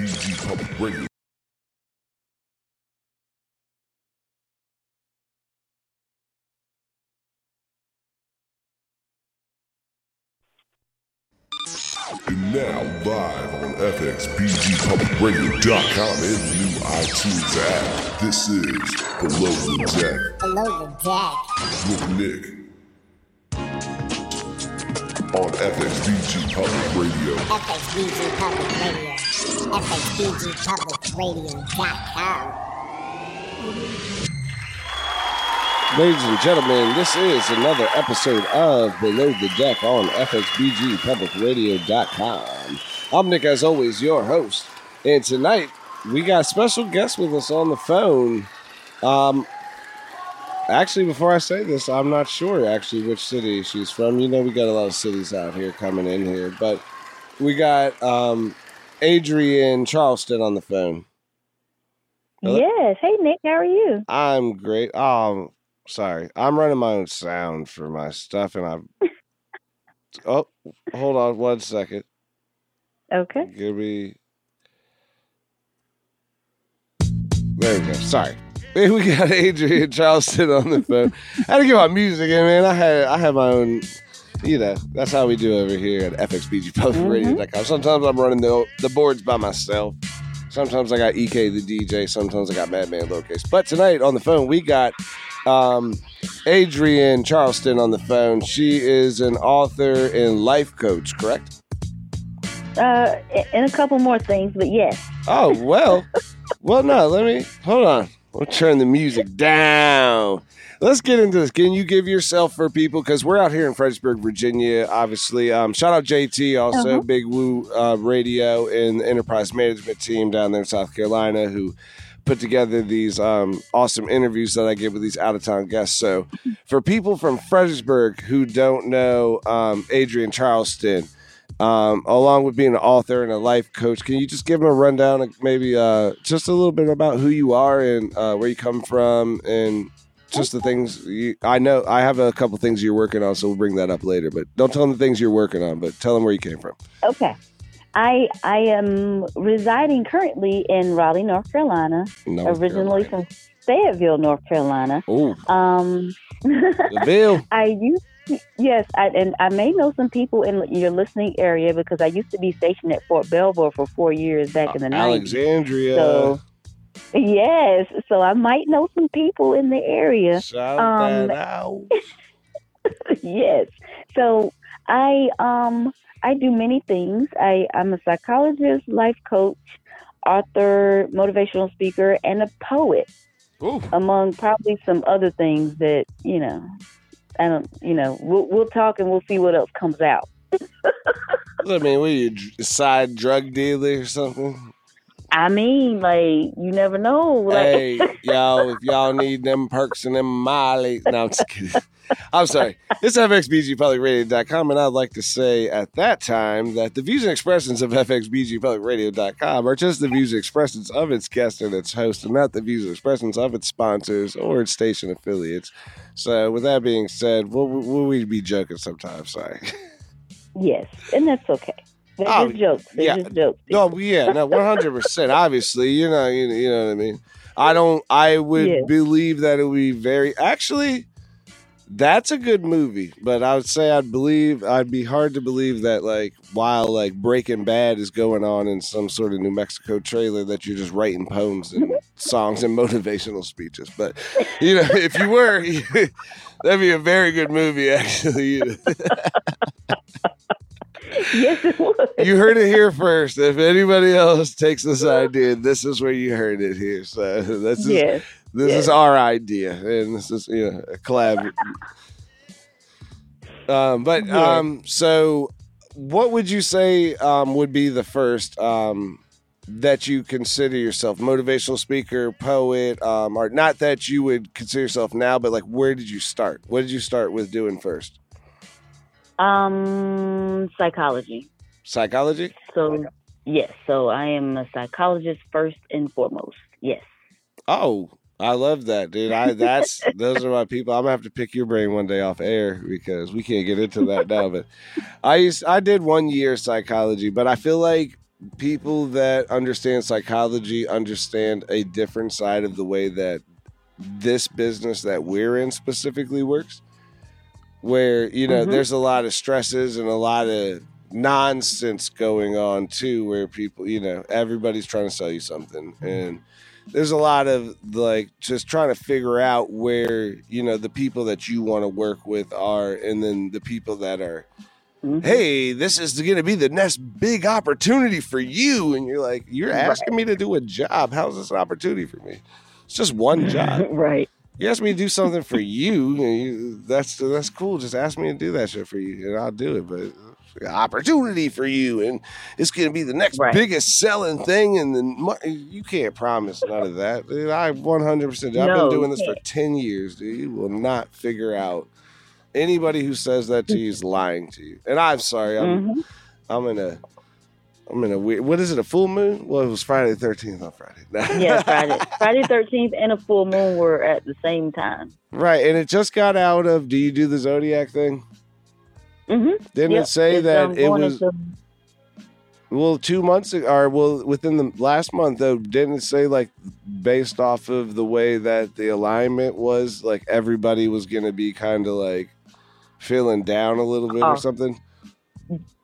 FXBG Public Radio. And now live on FXBGPublicRadio.com and the new iTunes app. This is Below the Deck Below the deck. with Nick on FXBG Public Radio. FXBG Public Radio. FXBGPublicRadio.com. Ladies and gentlemen, this is another episode of Below the Deck on FXBGPublicRadio.com. I'm Nick, as always, your host. And tonight, we got special guest with us on the phone. Um, actually, before I say this, I'm not sure actually which city she's from. You know, we got a lot of cities out here coming in here, but we got um, Adrienne Charleston on the phone. Hello? Yes. Hey, Nick. How are you? I'm great. Um, sorry, I'm running my own sound for my stuff, and I've. oh, hold on one second. Okay. Give me. There we go. Sorry. We got Adrienne Charleston on the phone. I had to get my music in, man. I had I have my own. You know, that's how we do over here at FXBGPublicRadio.com. Sometimes I'm running the the boards by myself. Sometimes I got EK the DJ. Sometimes I got Madman Lowercase. But tonight on the phone we got um, Adrienne Charleston on the phone. She is an author and life coach, correct? Uh, and a couple more things, but yes. Oh well, well no. Let me hold on. We'll turn the music down. Let's get into this. Can you give yourself for people because we're out here in Fredericksburg, Virginia. Obviously, um, shout out JT, also Uh-huh. Big Woo uh, Radio and Enterprise Management Team down there in South Carolina who put together these um, awesome interviews that I get with these out of town guests. So, for people from Fredericksburg who don't know um, Adrienne Charleston, um, along with being an author and a life coach, can you just give them a rundown, of maybe uh, just a little bit about who you are and uh, where you come from, and just the things you, I know. I have a couple things you're working on, so we'll bring that up later. But don't tell them the things you're working on, but tell them where you came from. Okay. I I am residing currently in Raleigh, North Carolina. North originally Carolina. from Fayetteville, North Carolina. oh, Um, the Ville. I used yes, I, and I may know some people in your listening area because I used to be stationed at Fort Belvoir for four years back in the nineties. Alexandria. So yes, so I might know some people in the area. Shout um, that out. yes. So I um I do many things. I I'm a psychologist, life coach, author, motivational speaker, and a poet, Ooh. among probably some other things that you know. Don't. You know, we'll we'll talk and we'll see what else comes out. I mean, are you, side drug dealer or something? I mean, like you never know. Like, hey, y'all, if y'all need them perks and them Molly. No, I'm just kidding. I'm sorry. It's FXBGPublicRadio.com, and I'd like to say at that time that the views and expressions of FXBGPublicRadio.com are just the views and expressions of its guest and its host, and not the views and expressions of its sponsors or its station affiliates. So, with that being said, we'll, we'll we be joking sometimes. Sorry. yes, and that's okay. They're Oh, just jokes. They're yeah. just jokes. No, yeah, no, one hundred percent. Obviously, you know, you, you know what I mean. I don't. I would Yeah. believe that it would be very. Actually, that's a good movie, but I would say I'd believe I'd be hard to believe that like while like Breaking Bad is going on in some sort of New Mexico trailer that you're just writing poems and songs and motivational speeches. But you know, if you were, that'd be a very good movie. Actually, yes, it would. you heard it here first. If anybody else takes this idea, this is where you heard it here. So this is yes. this is our idea, and this is you know a collab. Um, but um, so what would you say um, would be the first um, that you consider yourself motivational speaker, poet, um, or not that you would consider yourself now, but like where did you start? What did you start with doing first? Um, psychology. Psychology. So yes, so I am a psychologist first and foremost. Yes. Oh, I love that, dude. I that's those are my people. I'm gonna have to pick your brain one day off air because we can't get into that now. But I used I did one year psychology, but I feel like people that understand psychology understand a different side of the way that this business that we're in specifically works. Where, you know, Mhm. there's a lot of stresses and a lot of nonsense going on too, where people, you know, everybody's trying to sell you something. And there's a lot of like just trying to figure out where, you know, the people that you want to work with are, and then the people that are Mhm. hey, this is going to be the next big opportunity for you. And you're like, you're Right. asking me to do a job. How's this an opportunity for me? It's just one job. right. You ask me to do something for you, and you that's that's cool. Just ask me to do that shit for you, and I'll do it. But opportunity for you, and it's going to be the next Right. biggest selling thing. And then you can't promise none of that. Dude, I 100. percent I've No, been doing this for 10 years. Dude, you will not figure out. Anybody who says that to you is lying to you. And I'm sorry. I'm Mhm. I'm in a I'm in a weird. What is it? A full moon? Well, it was Friday the 13th on Friday. Yeah, Friday. Friday thirteenth and a full moon were at the same time. right, and it just got out of. Do you do the zodiac thing? Mm-hmm. Didn't it say that it was well two months ago, or well within the last month though? Didn't it say like based off of the way that the alignment was, like everybody was going to be kind of like feeling down a little bit Oh. or something?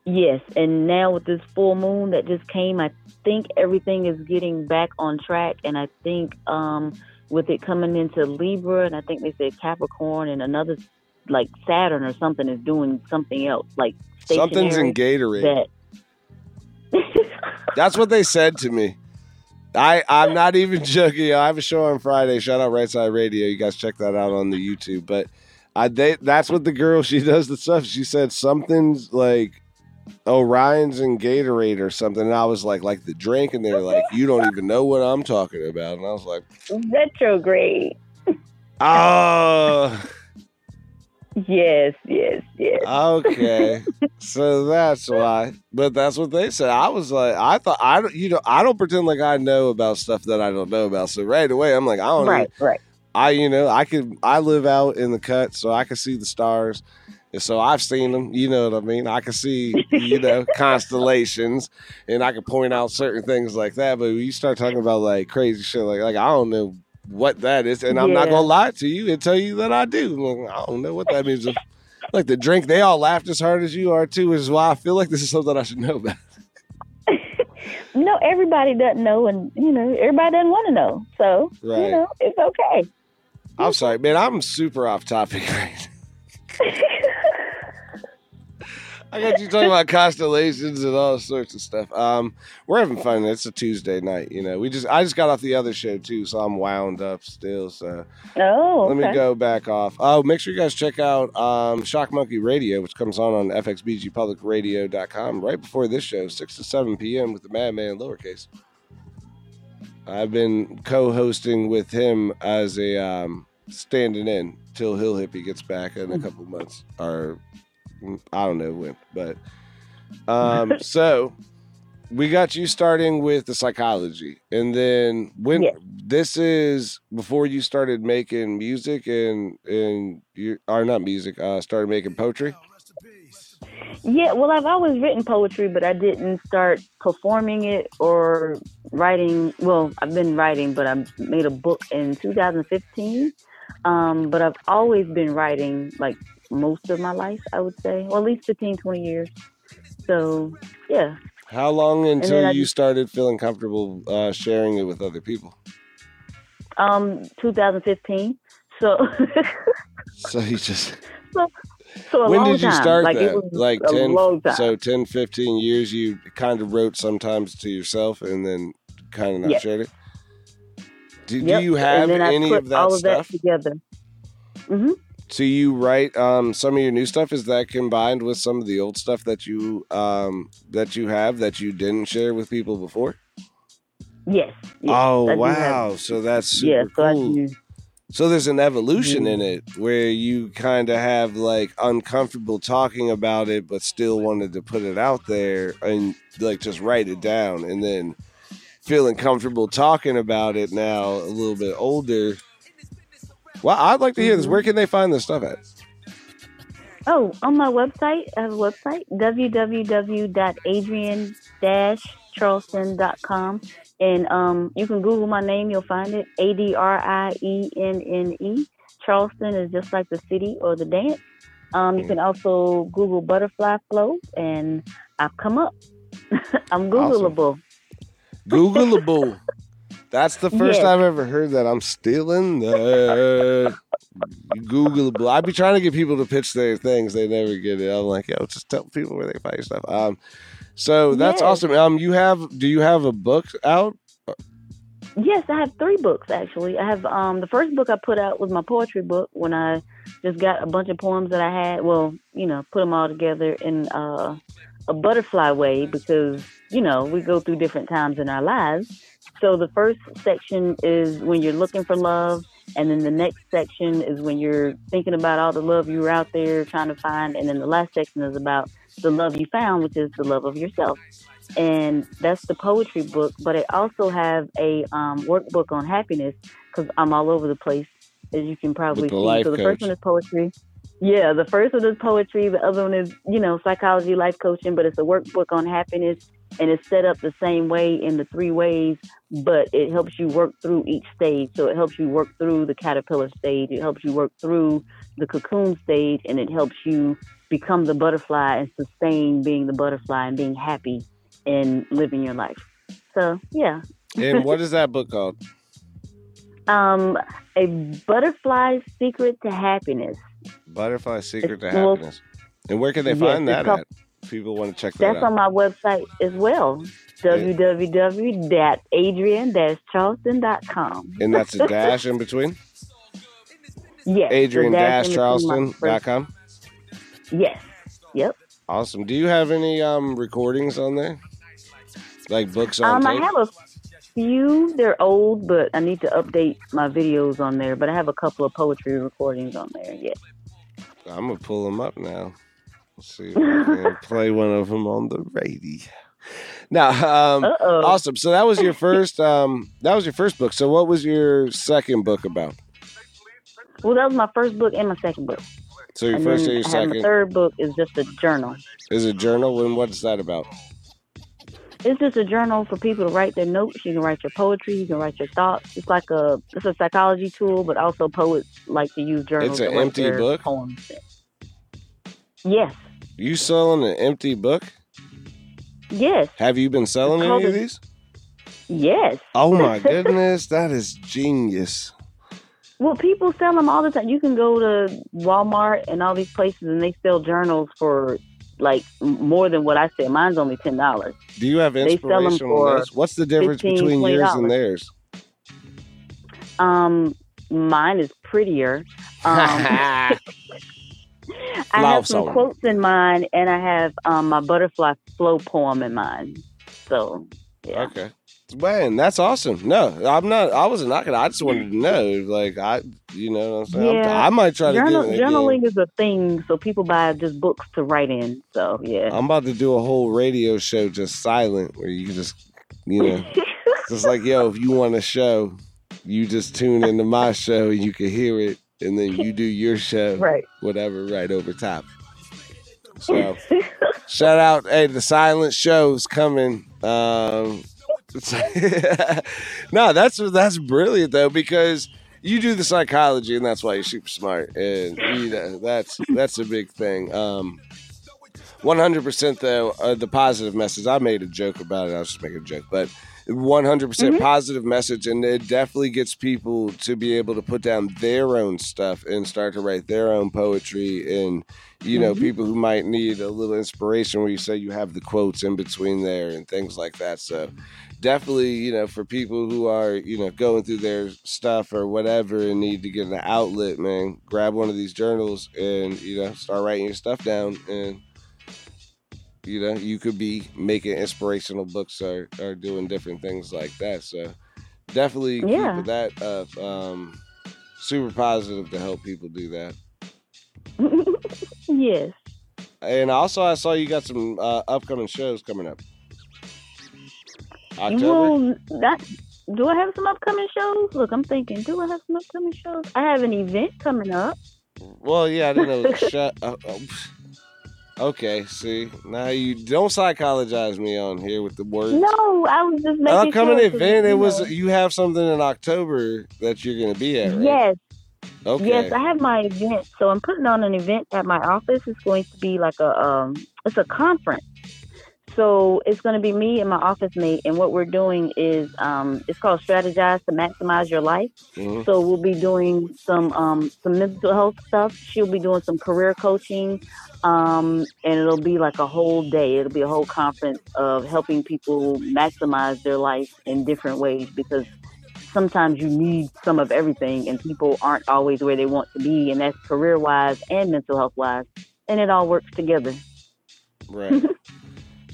Yes, and now with this full moon that just came, I think everything is getting back on track, and I think um, with it coming into Libra, and I think they said Capricorn, and another like Saturn or something is doing something else, like Something's in. Gatorade. that. That's what they said to me. I I'm not even joking. I have a show on Friday. Shout out Right Side Radio. You guys check that out on the YouTube. But I they that's what the girl she does the stuff. She said something's like Orion's and Gatorade or something. And I was like, like the drink, and they're like, you don't even know what I'm talking about. And I was like, Retrograde. oh, Yes, yes, yes. okay. so that's why. But that's what they said. I was like, I thought I don't, you know, I don't pretend like I know about stuff that I don't know about. So right away, I'm like, I don't know. right, right. I, you know, I could, I live out in the cut, so I can see the stars. And so I've seen them, you know what I mean? I can see, you know, constellations and I can point out certain things like that. But when you start talking about like crazy shit, like, like I don't know what that is. And I'm not going to lie to you and tell you that I do. Like, I don't know what that means. like the drink, they all laughed as hard as you are too, which is why I feel like this is something I should know about. No, everybody doesn't know, and you know, everybody doesn't want to know. So Right. you know, it's okay. I'm sorry, man. I'm super off topic right I got you talking about constellations and all sorts of stuff. Um, we're having fun. It's a Tuesday night, you know. We just I just got off the other show too, so I'm wound up still. So Oh, let me go back off. Oh, make sure you guys check out um, Shock Monkey Radio, which comes on on fxbgpublicradio.com right before this show, six to seven p.m. with the Madman lowercase. I've been co-hosting with him as a um, standing in till Hill Hippie gets back in a couple months, or mm, I don't know when. But um, so we got you starting with the psychology, and then when Yes. this is before you started making music and and you are not music, uh, started making poetry. Yeah, well, I've always written poetry, but I didn't start performing it or writing. Well, I've been writing, but I made a book in 2015. Um, but I've always been writing like most of my life, I would say, or at least 15, 20 years. So, yeah. How long until you just- started feeling comfortable uh, sharing it with other people? Um, 2015. So, So you just so a when long did you time. start like, that? It was like a 10 long time. so 10 15 years you kind of wrote sometimes to yourself and then kind of not Yes. shared it. Do, do you have any of that all of stuff? that together. hmm So you write um, some of your new stuff. Is that combined with some of the old stuff that you um, that you have that you didn't share with people before? Yes. yes, oh do have- wow! so that's super yeah, so cool. So there's an evolution Mhm. in it where you kind of have like uncomfortable talking about it, but still wanted to put it out there and like just write it down, and then feeling comfortable talking about it now a little bit older. Well, I'd like to hear this. Where can they find this stuff at? Oh, on my website, I have a website, www.adrienne-charleston.com. And um, you can Google my name, you'll find it. A D R I E N N E. Charleston is just like the city or the dance. Um, you can also Google Butterfly Flow, and I've come up. I'm Googleable. Googleable. That's the first time I've ever heard that. I'm stealing that. Google. I'd be trying to get people to pitch their things. They never get it. I'm like, yo, just tell people where they buy your stuff. Um, so that's Yes. awesome. Um, you have? Do you have a book out? Yes, I have three books actually. I have um the first book I put out was my poetry book when I just got a bunch of poems that I had. Well, you know, put them all together in uh, a butterfly way because you know we go through different times in our lives. So the first section is when you're looking for love, and then the next section is when you're thinking about all the love you were out there trying to find, and then the last section is about the love you found, which is the love of yourself and that's the poetry book. But I also have a um, workbook on happiness because I'm all over the place, as you can probably see. so the first one is poetry. Yeah, the first one is poetry. The other one is, you know, psychology, life coaching. But it's a workbook on happiness, and it's set up the same way in the three ways. But it helps you work through each stage. So it helps you work through the caterpillar stage. It helps you work through the cocoon stage, and it helps you become the butterfly and sustain being the butterfly and being happy and living your life. So yeah, And what is that book called? um, a butterfly's secret to happiness. Butterfly Secret to It's- well, Happiness. And where can they yes, find that called- at? People want to check that That's out. on my website as well. www.adrienne-charleston.com. and that's a dash in between. Yes, Adrienne the dash in between my Charleston com. Yes. Yep. Awesome. Do you have any um recordings on there? Like books on Um, I have a few. They're old, but I need to update my videos on there. But I have a couple of poetry recordings on there. Yes. I'm gonna pull them up now. Let's see if I can play one of them on the radio. Now, um, awesome. So that was your first. Um, that was your first book. So what was your second book about? Well, that was my first book and my second book. So your and first and your have my third book is just a journal. is a journal, and what's that about? It's just a journal for people to write their notes. You can write your poetry. You can write your thoughts. It's like a it's a psychology tool, but also poets like to use journals. It's an empty book? Poems. Yes, You selling an empty book? yes, Have you been selling any of these? yes. Oh my goodness, that is genius. Well, people sell them all the time. You can go to Walmart and all these places, and they sell journals for like more than what I said. Mine's only ten dollars. Do you have They sell 'em inspirational for notes? What's the difference 15, between yours and theirs? Um, mine is prettier. Um, I Love have some song. quotes in mind, and I have um, my butterfly flow poem in mind. So, yeah. Okay. Man, that's awesome. No, I'm not. I wasn't knocking. it. I just wanted to know, like, I, you know, what I'm saying. I'm- Yeah. I might try to Journal, get it again. journaling is a thing, so people buy just books to write in. So, yeah. I'm about to do a whole radio show just silent, where you just, you know, just like, yo, if you want a show, you just tune into my show and you can hear it, and then you do your show, right. whatever, right over top. So, shout out, hey, the silent show's coming. Um, no, that's that's brilliant though because you do the psychology and that's why you're super smart and you know that's that's a big thing. Um, 100% though, uh, the positive message. I made a joke about it. I was just making a joke, but 100% Mhm. positive message, and it definitely gets people to be able to put down their own stuff and start to write their own poetry. And you know, Mhm. people who might need a little inspiration, where you say you have the quotes in between there and things like that. So definitely, you know, for people who are you know going through their stuff or whatever and need to get an outlet, man, grab one of these journals and you know start writing your stuff down and you know you could be making inspirational books or, or doing different things like that so definitely Yeah. keep that up um super positive to help people do that yes. and also i saw you got some uh, upcoming shows coming up october Well, that, do I have some upcoming shows? Look, I'm thinking, do I have some upcoming shows? I have an event coming up Well, yeah, I didn't know. shut. Uh, uh, okay, see, now you don't psychologize me on here with the words. No, I was just making Upcoming sure event. It was know- you have something in October that you're going to be at, right? Yes, Okay. yes, I have my event. So I'm putting on an event at my office. It's going to be like a um, it's a conference. So it's going to be me and my office mate, and what we're doing is um, it's called Strategize to Maximize Your Life. Mhm. So we'll be doing some um, some mental health stuff. She'll be doing some career coaching, um, and it'll be like a whole day. It'll be a whole conference of helping people maximize their life in different ways because sometimes you need some of everything, and people aren't always where they want to be, and that's career wise and mental health wise, and it all works together. Right.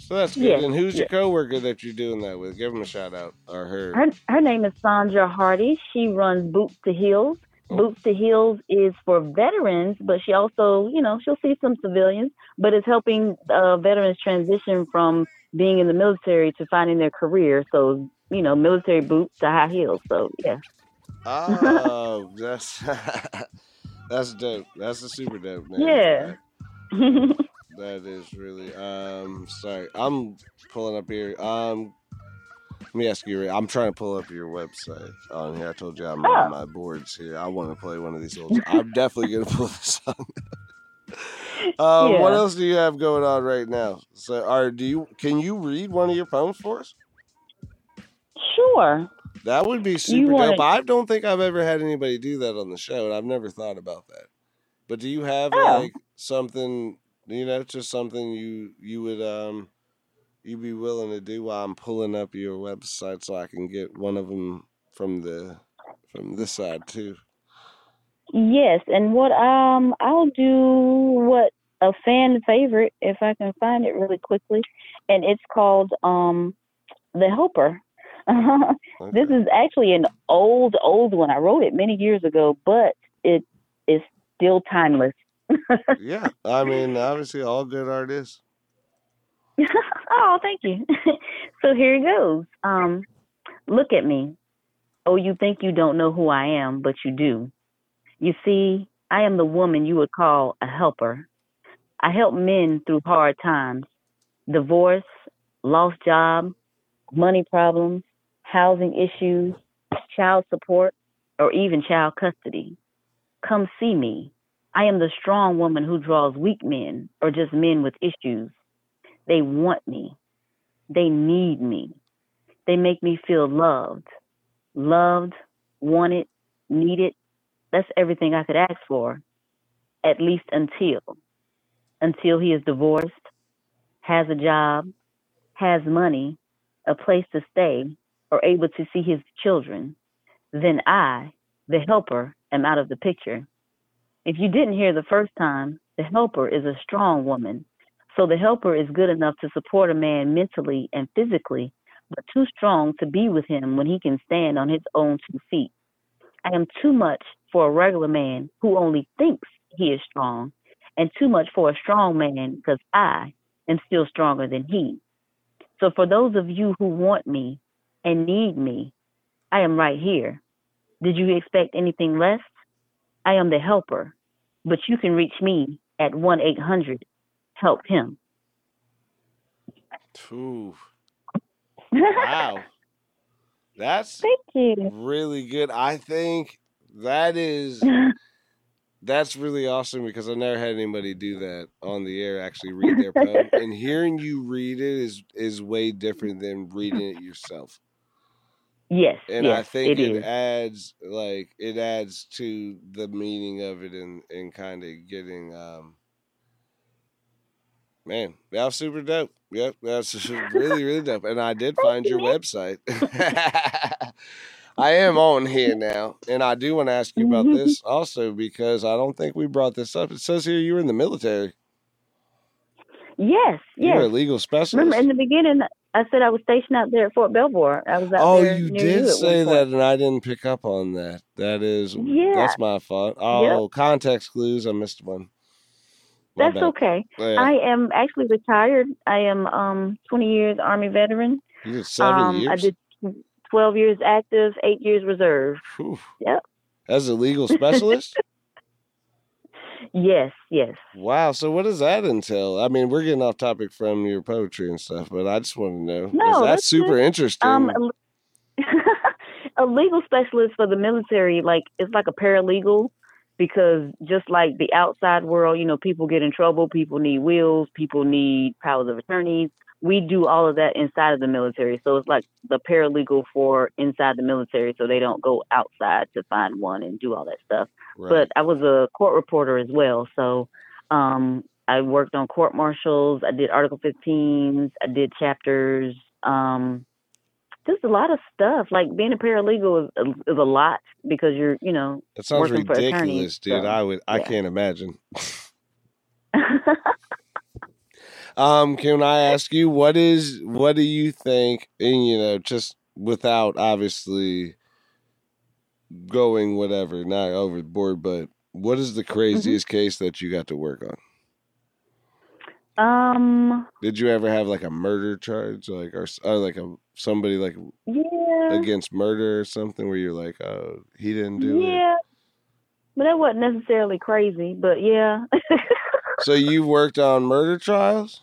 so that's good. And who's your yeah. coworker that you're doing that with? Give him a shout out or her. Her her name is Sandra Hardy. She runs Boots to Heels. Oh. Boots to Heels is for veterans, but she also, you know, she'll see some civilians, but it's helping uh, veterans transition from being in the military to finding their career. So, you know, military boots to high heels. So, yeah. Oh, that's that's dope. That's a super dope name. Yeah. That is really um sorry. I'm pulling up here. Um let me ask you I'm trying to pull up your website on here. I told you I'm Oh. on my boards here. I want to play one of these little I'm definitely gonna pull this song. um what else do you have going on right now? So are do you can you read one of your poems for us? sure. That would be super wanna- dope. I don't think I've ever had anybody do that on the show, and I've never thought about that. But do you have Oh. like something, you know, it's just something you you would um you be willing to do while I'm pulling up your website so I can get one of them from the from this side too. Yes, and what um I'll do what a fan favorite if I can find it really quickly, and it's called um The Helper. this is actually an old old one. I wrote it many years ago, but it is still timeless. Yeah, I mean, obviously, all good artists. oh, thank you. so here it goes. Um, look at me. Oh, you think you don't know who I am, but you do. You see, I am the woman you would call a helper. I help men through hard times divorce, lost job, money problems, housing issues, child support, or even child custody. Come see me. I am the strong woman who draws weak men or just men with issues. They want me. They need me. They make me feel loved, loved, wanted, needed. That's everything I could ask for, at least until until he is divorced, has a job, has money, a place to stay, or able to see his children. Then I, the helper, am out of the picture. If you didn't hear the first time, the helper is a strong woman. So the helper is good enough to support a man mentally and physically, but too strong to be with him when he can stand on his own two feet. I am too much for a regular man who only thinks he is strong, and too much for a strong man because I am still stronger than he. So for those of you who want me and need me, I am right here. Did you expect anything less? I am the helper, but you can reach me at 1 800 help him. Ooh, wow, that's Thank you. really good. I think that is that's really awesome because I never had anybody do that on the air. Actually, read their poem, and hearing you read it is is way different than reading it yourself. Yes, And yes, I think it it, adds like it adds to the meaning of it and and kind of getting um. Man, that was super dope. Yep, that's really, really dope. And I did find your website. I am on here now, and I do want to ask you about this also because I don't think we brought this up. It says here you were in the military. Yes, You were a yes. legal specialist. Remember in the beginning, I said I was stationed out there at Fort Belvoir. I was out oh, there you near did you say that, and I didn't pick up on that. That is, Yeah. that's my fault. Oh, context clues. I missed one. My That's bad. okay. Yeah, I am actually retired. I am um 20 years Army veteran. you did seven um, years. I did 12 years active, eight years reserve. Whew. Yep. As a legal specialist. Yes, yes. Wow. So what does that entail? I mean, we're getting off topic from your poetry and stuff, but I just want to know. No, that's that's super good. interesting. Um, a legal specialist for the military, like it's like a paralegal, because just like the outside world, you know, people get in trouble, people need wills, people need powers of attorneys. We do all of that inside of the military, so it's like the paralegal for inside the military, so they don't go outside to find one and do all that stuff. right. But I was a court reporter as well, so um, I worked on court martials. I did Article 15s. I did chapters. Um, just a lot of stuff. Like being a paralegal is, is a lot because you're, you know, it sounds working for ridiculous, attorneys, dude. so, I would. I yeah. can't imagine. Um, can I ask you what is what do you think? And you know, just without obviously going whatever, not overboard, but what is Mm-hmm. the craziest case that you got to work on? um, Did you ever have like a murder charge, like or, or like a somebody like yeah, against murder or something where you're like, oh, he didn't do it. yeah. But that wasn't necessarily crazy, but yeah. So you worked on murder trials.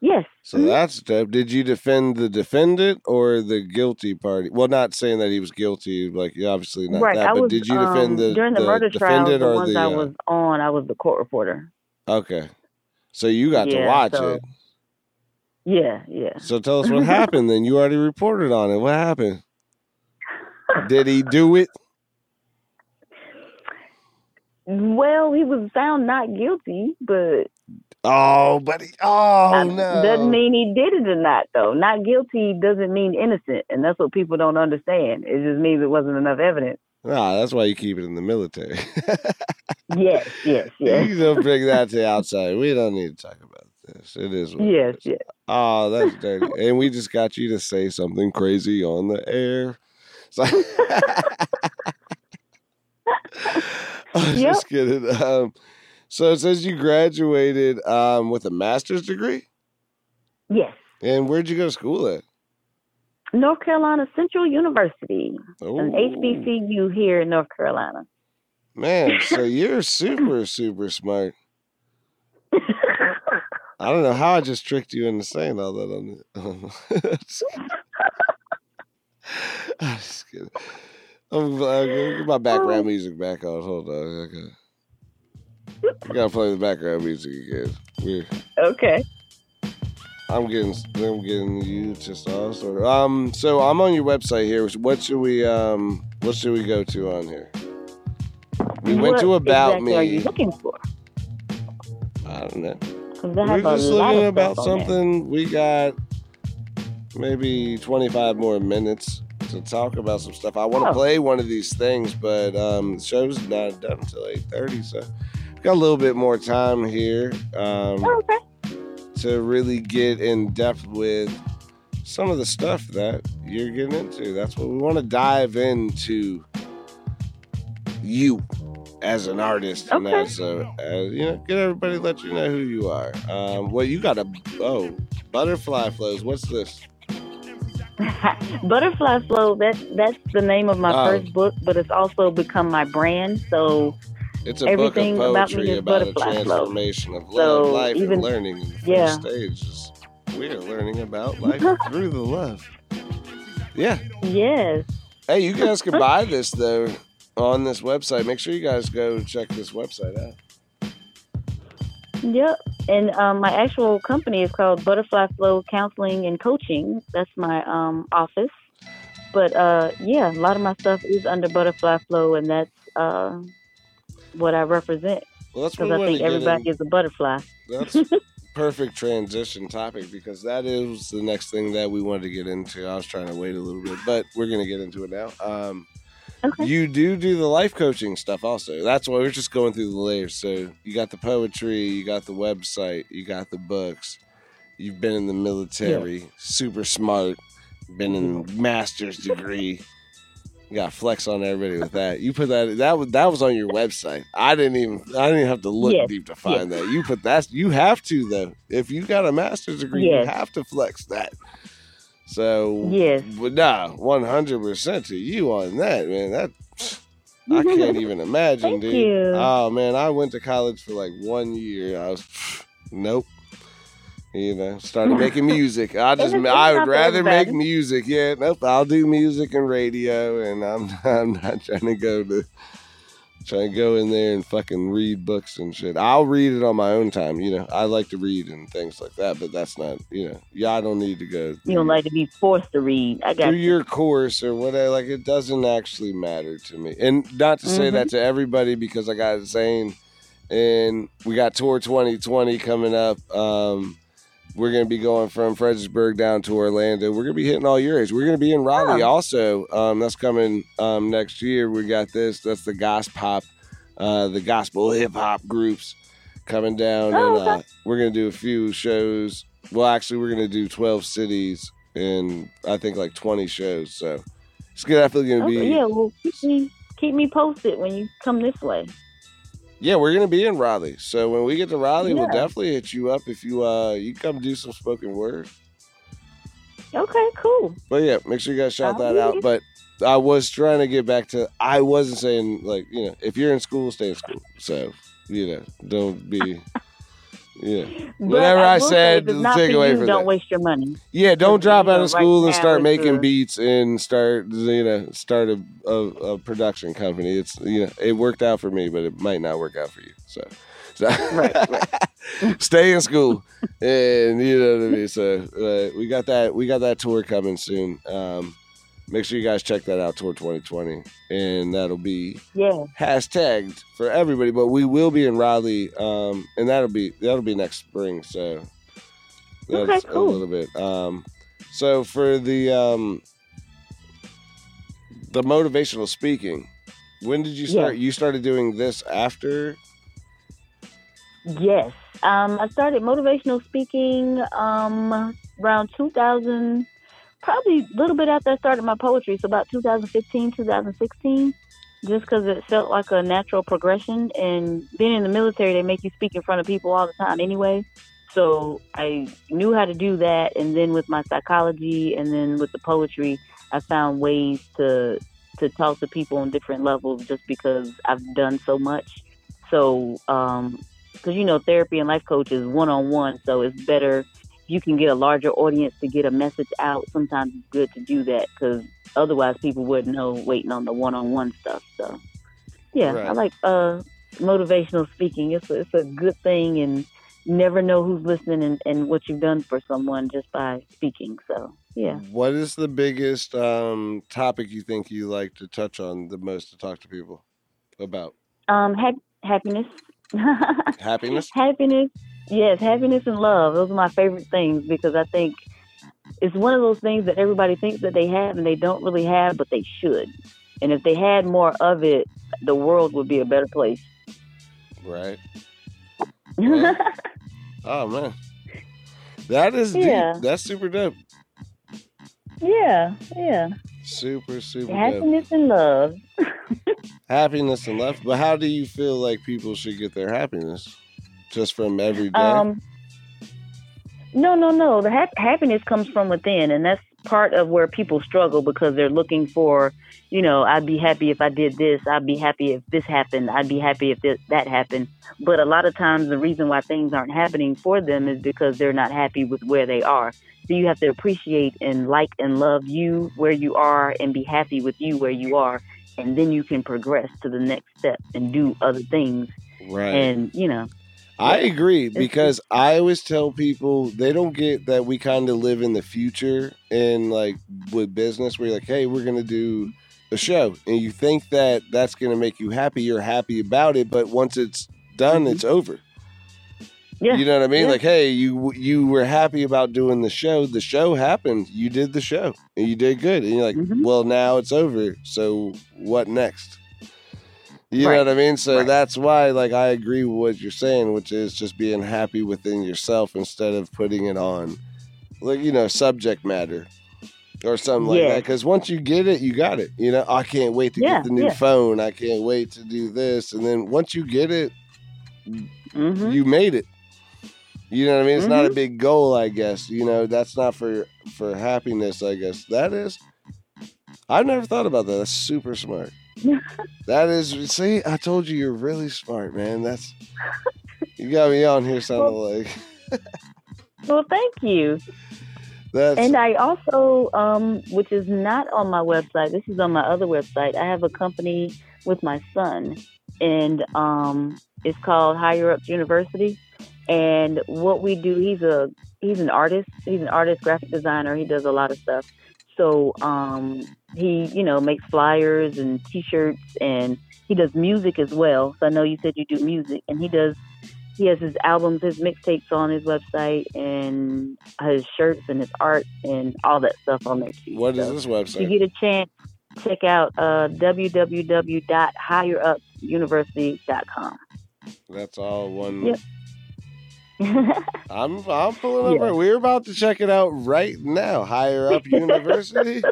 yes. So Mhm. that's dope. Did you defend the defendant or the guilty party? Well, not saying that he was guilty, like yeah, obviously not right. that. I but was did you um, defend the during the, the murder trials, defendant the or ones the? I uh, was on, I was the court reporter. okay, so you got to watch so- it. Yeah, yeah. So tell us what happened. Then you already reported on it. What happened? Did he do it? Well, he was found not guilty, but Oh, but he, oh no, doesn't mean he did it or not, though. Not guilty doesn't mean innocent, and that's what people don't understand. It just means it wasn't enough evidence. Ah, that's why you keep it in the military. Yes, yes, yes, You don't bring that to the outside. We don't need to talk about this. It is. What yes, is. yes. Oh, that's dirty. and we just got you to say something crazy on the air. So I was Yep. just kidding. Um, so it says you graduated um, with a master's degree. Yes. And where'd you go to school at? North Carolina Central University, Oh, an HBCU here in North Carolina. Man, so you're super, super smart. I don't know how I just tricked you into saying all that on the. I'm just kidding. I'm, get my background music back on. Hold on. Okay. I gotta play the background music again. We're, okay. I'm getting, I'm getting you to sort. Um, so I'm on your website here. What should we, um, what should we go to on here? We went to about me. What exactly Are you looking for? I don't know. We're just looking about stuff on there. something. We got maybe 25 more minutes to talk about some stuff. I want to Oh. play one of these things, but um, the show's not done until 8:30, so we've got a little bit more time here um, Oh, okay. to really get in depth with some of the stuff that you're getting into. That's what we want to dive into. You as an artist and as a as, you know get everybody let you know who you are um well you got a oh butterfly flows what's this Butterfly Flow, that's that's the name of my Oh. first book, but it's also become my brand. So it's a Everything book of about me is about a butterfly flow. transformation of love So life and learning in the yeah. stages we are learning about life through the love yeah yes, hey you guys can buy this though on this website make sure you guys go check this website out yep. And um, my actual company is called Butterfly Flow Counseling and Coaching. That's my um, office. But uh, yeah, a lot of my stuff is under Butterfly Flow, and that's uh, what I represent well because we I think everybody is a butterfly. That's perfect transition topic because that is the next thing that we wanted to get into. I was trying to wait a little bit, but we're going to get into it now. Um, Okay. You do do the life coaching stuff also. That's why we're just going through the layers. So you got the poetry, you got the website, you got the books. You've been in the military, super smart, been in mm-hmm. master's degree. You got flex on everybody with that. You put that that was that was on your website. I didn't even I didn't even have to look Yes, deep to find that. You put that you have to though. If you got a master's degree, Yes. you have to flex that. So Yes. but nah, one hundred percent to you on that, man. That I can't even imagine, dude. you. Oh man, I went to college for like one year. I was nope. You know, started making music. I just It's- I would rather make music. Yeah, nope. I'll do music and radio, and I'm I'm not trying to go to trying to go in there and fucking read books and shit. I'll read it on my own time. You know, I like to read and things like that, but that's not you know. Yeah, I don't need to go. You don't like to be forced to read. I got through you. your course or whatever. Like it doesn't actually matter to me. And not to say Mhm. that to everybody because I got Zane and we got Tour 2020 coming up. Um, we're gonna be going from Fredericksburg down to Orlando. We're gonna be hitting all your areas. We're gonna be in Raleigh Oh. also. Um, that's coming um, next year. We got this. That's the gospel pop, uh, the gospel hip hop groups coming down, Oh, and uh, we're gonna do a few shows. Well, actually, we're gonna do 12 cities and I think like 20 shows. So it's definitely gonna Okay, be. yeah, well, keep me keep me posted when you come this way. Yeah, we're gonna be in Raleigh. So when we get to Raleigh, we'll definitely hit you up if you uh you come do some spoken word. Okay, cool. But yeah, make sure you guys shout that out. But I was trying to get back to I wasn't saying like, you know, if you're in school, stay in school. So, you know, don't be yeah. But Whatever I say, said, not take away from don't that. waste your money. Yeah, don't drop out of right school and start making a- beats and start you know start a, a, a production company. It's you know it worked out for me, but it might not work out for you. So, so Right, stay in school, and you know what I mean. So uh, we got that we got that tour coming soon. Um, make sure you guys check that out, tour 2020, and that'll be Yeah. hashtagged for everybody. But we will be in Raleigh, um, and that'll be that'll be next spring. So Okay, that's cool. a little bit. Um, so for the um, the motivational speaking, when did you start? You started doing this after. Yes. Um, I started motivational speaking um, around 2000, probably a little bit after I started my poetry, so about 2015, 2016, just because it felt like a natural progression. And being in the military, they make you speak in front of people all the time anyway. So I knew how to do that. And then with my psychology and then with the poetry, I found ways to to talk to people on different levels just because I've done so much. So, um, because you know therapy and life coach is one on one, so it's better you can get a larger audience to get a message out. Sometimes it's good to do that because otherwise people wouldn't know waiting on the one on one stuff. So yeah, Right. I like uh motivational speaking. It's a, it's a good thing and never know who's listening and, and what you've done for someone just by speaking. So yeah. What is the biggest um, topic you think you like to touch on the most to talk to people about? Um hap- happiness. Happiness. happiness yes happiness and love those are my favorite things because i think it's one of those things that everybody thinks that they have and they don't really have but they should and if they had more of it the world would be a better place Right. Well, Oh man, that is Yeah. deep. That's super dope. yeah yeah Super super dope. happiness and love Happiness and love. But how do you feel like people should get their happiness? Just from every day. Um, no, no, no. The hap- happiness comes from within, and that's part of where people struggle because they're looking for, you know, I'd be happy if I did this. I'd be happy if this happened. I'd be happy if this, that happened. But a lot of times, the reason why things aren't happening for them is because they're not happy with where they are. So you have to appreciate and like and love you where you are, and be happy with you where you are, and then you can progress to the next step and do other things. right. And you know, I agree because I always tell people they don't get that we kind of live in the future and like with business where you're like, hey, we're gonna do a show, and you think that that's gonna make you happy. You're happy about it, but once it's done, Mhm. it's over. yeah, You know what I mean? Yeah. Like, hey, you you were happy about doing the show. The show happened. You did the show, and you did good. And you're like, Mhm. well, now it's over. So what next? You Right. know what I mean? So Right. that's why, like, I agree with what you're saying, which is just being happy within yourself instead of putting it on, like, you know, subject matter or something like Yeah. that. Because once you get it, you got it. You know, I can't wait to Yeah, get the new yeah. phone. I can't wait to do this. And then once you get it, hmm you made it. You know what I mean? It's not a Mhm. big goal, I guess. You know, that's not for for happiness, I guess. That is. I've never thought about that. That's super smart. That is, see, I told you you're really smart, man. That's you got me on here sounding like Well, thank you. that's. And I also, um, which is not on my website, this is on my other website. I have a company with my son, and um, it's called Higher Ups University. And what we do, he's a he's an artist. He's an artist, graphic designer. He does a lot of stuff. So um, he, you know, makes flyers and T-shirts, and he does music as well. So I know you said you do music, and he does. He has his albums, his mixtapes on his website, and his shirts and his art and all that stuff on there too. what is So this If website? you get a chance, check out uh, www.higherupuniversity.com. That's all one. Yep. I'm I'm pulling up. Yeah. We're about to check it out right now. Higher up university.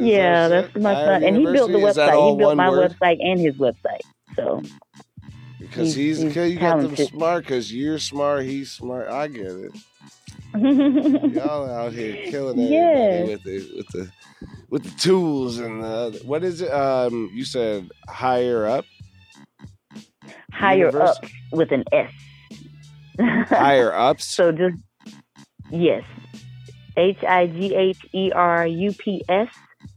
Yeah, that that's my Higher son, and he built the University? Is that website. He built my word? website and his website. So Because He's- he's, he's you got them smart. Because you're smart. He's smart. I get it. Y'all out here killing everybody Yeah. with the with the with the tools and the what is it? Um, you said higher up, higher up with an S. higher ups. So just yes, H I G H E R U P S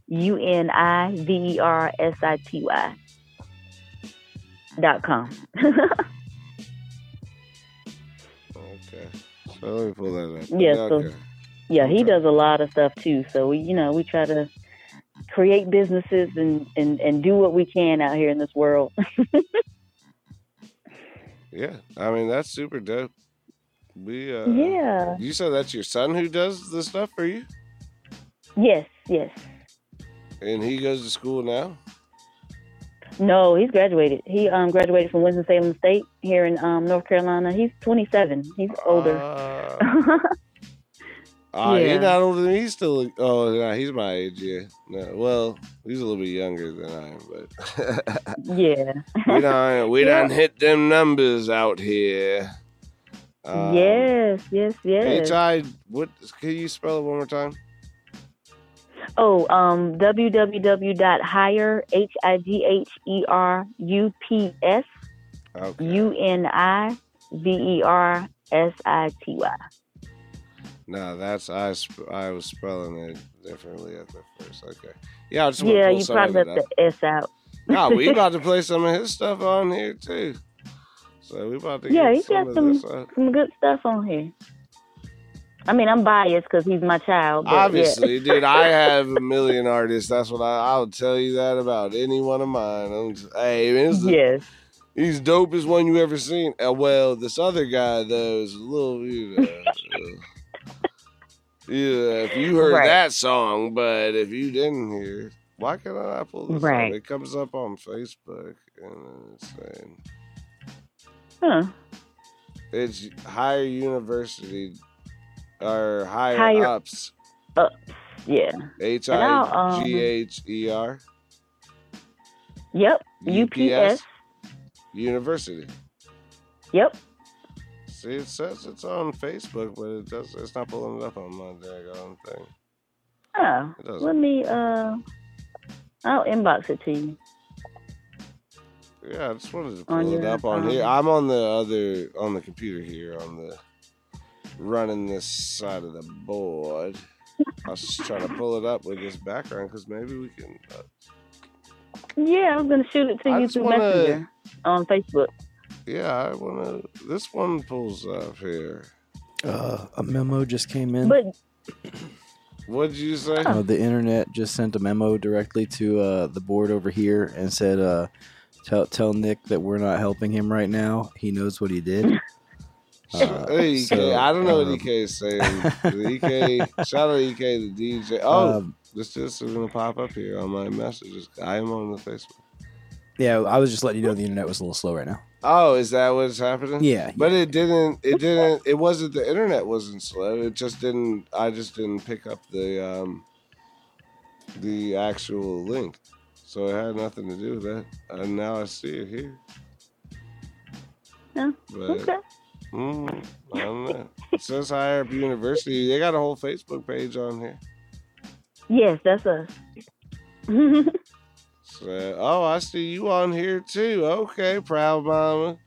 U N I V E R S I T Y dot com. Okay, so let me pull that up. Yeah, so- Okay. yeah, he Okay. does a lot of stuff too. So we, you know, we try to create businesses and and and do what we can out here in this world. Yeah, I mean that's super dope. We uh, yeah. You said that's your son who does the stuff for you, Yes. Yes. and he goes to school now. No, he's graduated. He um graduated from Winston Salem State here in um North Carolina. He's 27. He's older. Uh, uh, Yeah. He's not older than me. He's still. Oh, no, he's my age. Yeah. No, well, he's a little bit younger than I am, but yeah. we done we Yeah. done hit them numbers out here. Um, yes. Yes. Yes. H I. What? Can you spell it one more time? Oh, um, www.higher, H I G H E R U P S. U N I V E R S I T Y. No, that's I. Sp- I was spelling it differently at the first. Okay. Yeah, I just Yeah, you probably left the. S out. No, we about to play some of his stuff on here too. So we about to Yeah, some got some up. some good stuff on here. I mean, I'm biased because he's my child. But Obviously, dude, I have a million artists. That's what I, I'll tell you that about any one of mine. I'm just, hey, the, yes. he's dopest one you ever seen. Uh, well, this other guy though is a little, you know, uh, yeah. If you heard Right. that song, but if you didn't hear, why can't I pull this Right. up? It comes up on Facebook and it's saying Huh. it's higher university or higher, Higher- ups. Yeah. H I um, G H E R. Yep. UPS. University. Yep. See, it says it's on Facebook, but it does. It's not pulling it up on my daggone thing. Oh. Let me. Uh. I'll inbox it to you. Yeah, I just wanted to On pull it your, up on um, here. I'm on the other on the computer here on the running this side of the board. I was just trying to pull it up with this background because maybe we can. Uh, Yeah, I'm gonna shoot it to I you through wanna- Messenger on Facebook. yeah, I wanna. This one pulls up here. Uh, a memo just came in. But What'd you say? Uh, the internet just sent a memo directly to uh, the board over here and said, uh, "Tell tell Nick that we're not helping him right now. He knows what he did." Uh, hey, EK, so, I don't know um, what EK is saying. EK, shout out EK, the DJ. Oh, um, this just is gonna pop up here on my messages. I am on the Facebook. yeah, I was just letting you know the internet was a little slow right now. Oh, is that what's happening? Yeah, But it didn't. It didn't. It wasn't. The internet wasn't slow. It just didn't. I just didn't pick up the um, the actual link, so it had nothing to do with that. And now I see it here. Yeah, But okay. mm, I don't know. It says Higher Up University. They got a whole Facebook page on here. Yes, that's us. So, oh, I see you on here too. Okay, proud mama.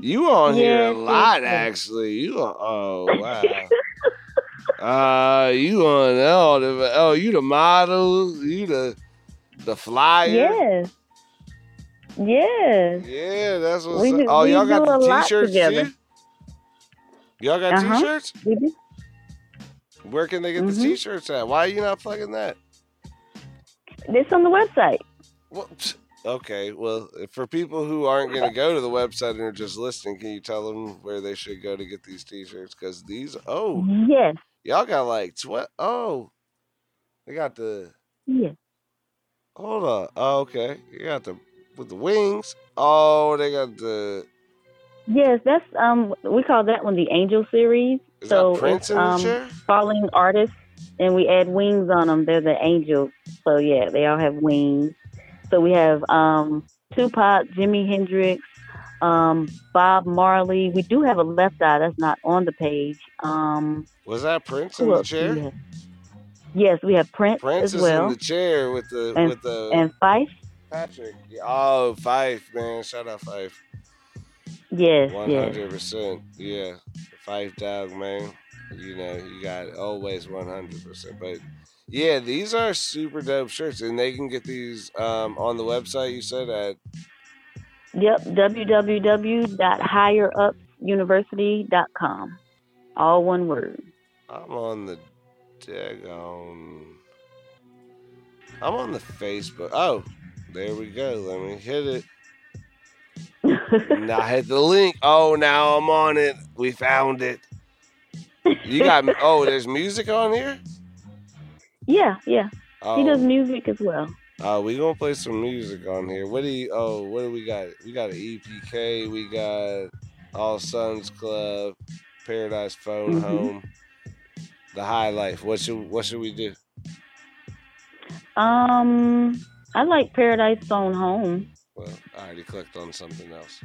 You on here a lot, actually. You on, oh wow. uh, you on all the oh you the model, you the the flyer. yes. Yes. Yeah, that's what's We do- Oh, y'all got the t-shirts too. Y'all got Uh-huh. t-shirts? We do. Where can they get the Mhm. t-shirts at? Why are you not plugging that? It's on the website. Well, okay. Well, for people who aren't going to go to the website and are just listening, can you tell them where they should go to get these T-shirts? Because these, oh, Yes. y'all got like tw- Oh, they got the. Yes. Hold on. Oh, okay. You got the with the wings. Oh, they got the. Yes, that's um we call that one the Angel series. Is so it's um chair? falling artists and we add wings on them. They're the angels. So yeah, they all have wings. So we have um Tupac, Jimi Hendrix, um, Bob Marley. We do have a left eye that's not on the page. Um Was that Prince in the chair? Yes, we have Prince, Prince as well. in the chair with the And- with the and Phife. Patrick. Oh, Phife, man! Shout out Phife. Yes, hundred percent. Yeah. Phife Dawg man. You know, you got always one hundred percent. But yeah, these are super dope shirts and they can get these um, on the website you said at Yep, www.higherupuniversity.com. All one word. I'm on the daggone I'm on the Facebook. Oh, there we go. Let me hit it. now hit the link. Oh, now I'm on it. We found it. You got me. oh, there's music on here? yeah, yeah. Oh. He does music as well. Uh, we gonna play some music on here. What do you? Oh, what do we got? We got an EPK. We got All Sons Club, Paradise Phone Mhm. Home, The High Life. What should What should we do? Um, I like Paradise Phone Home. Well, I already clicked on something else.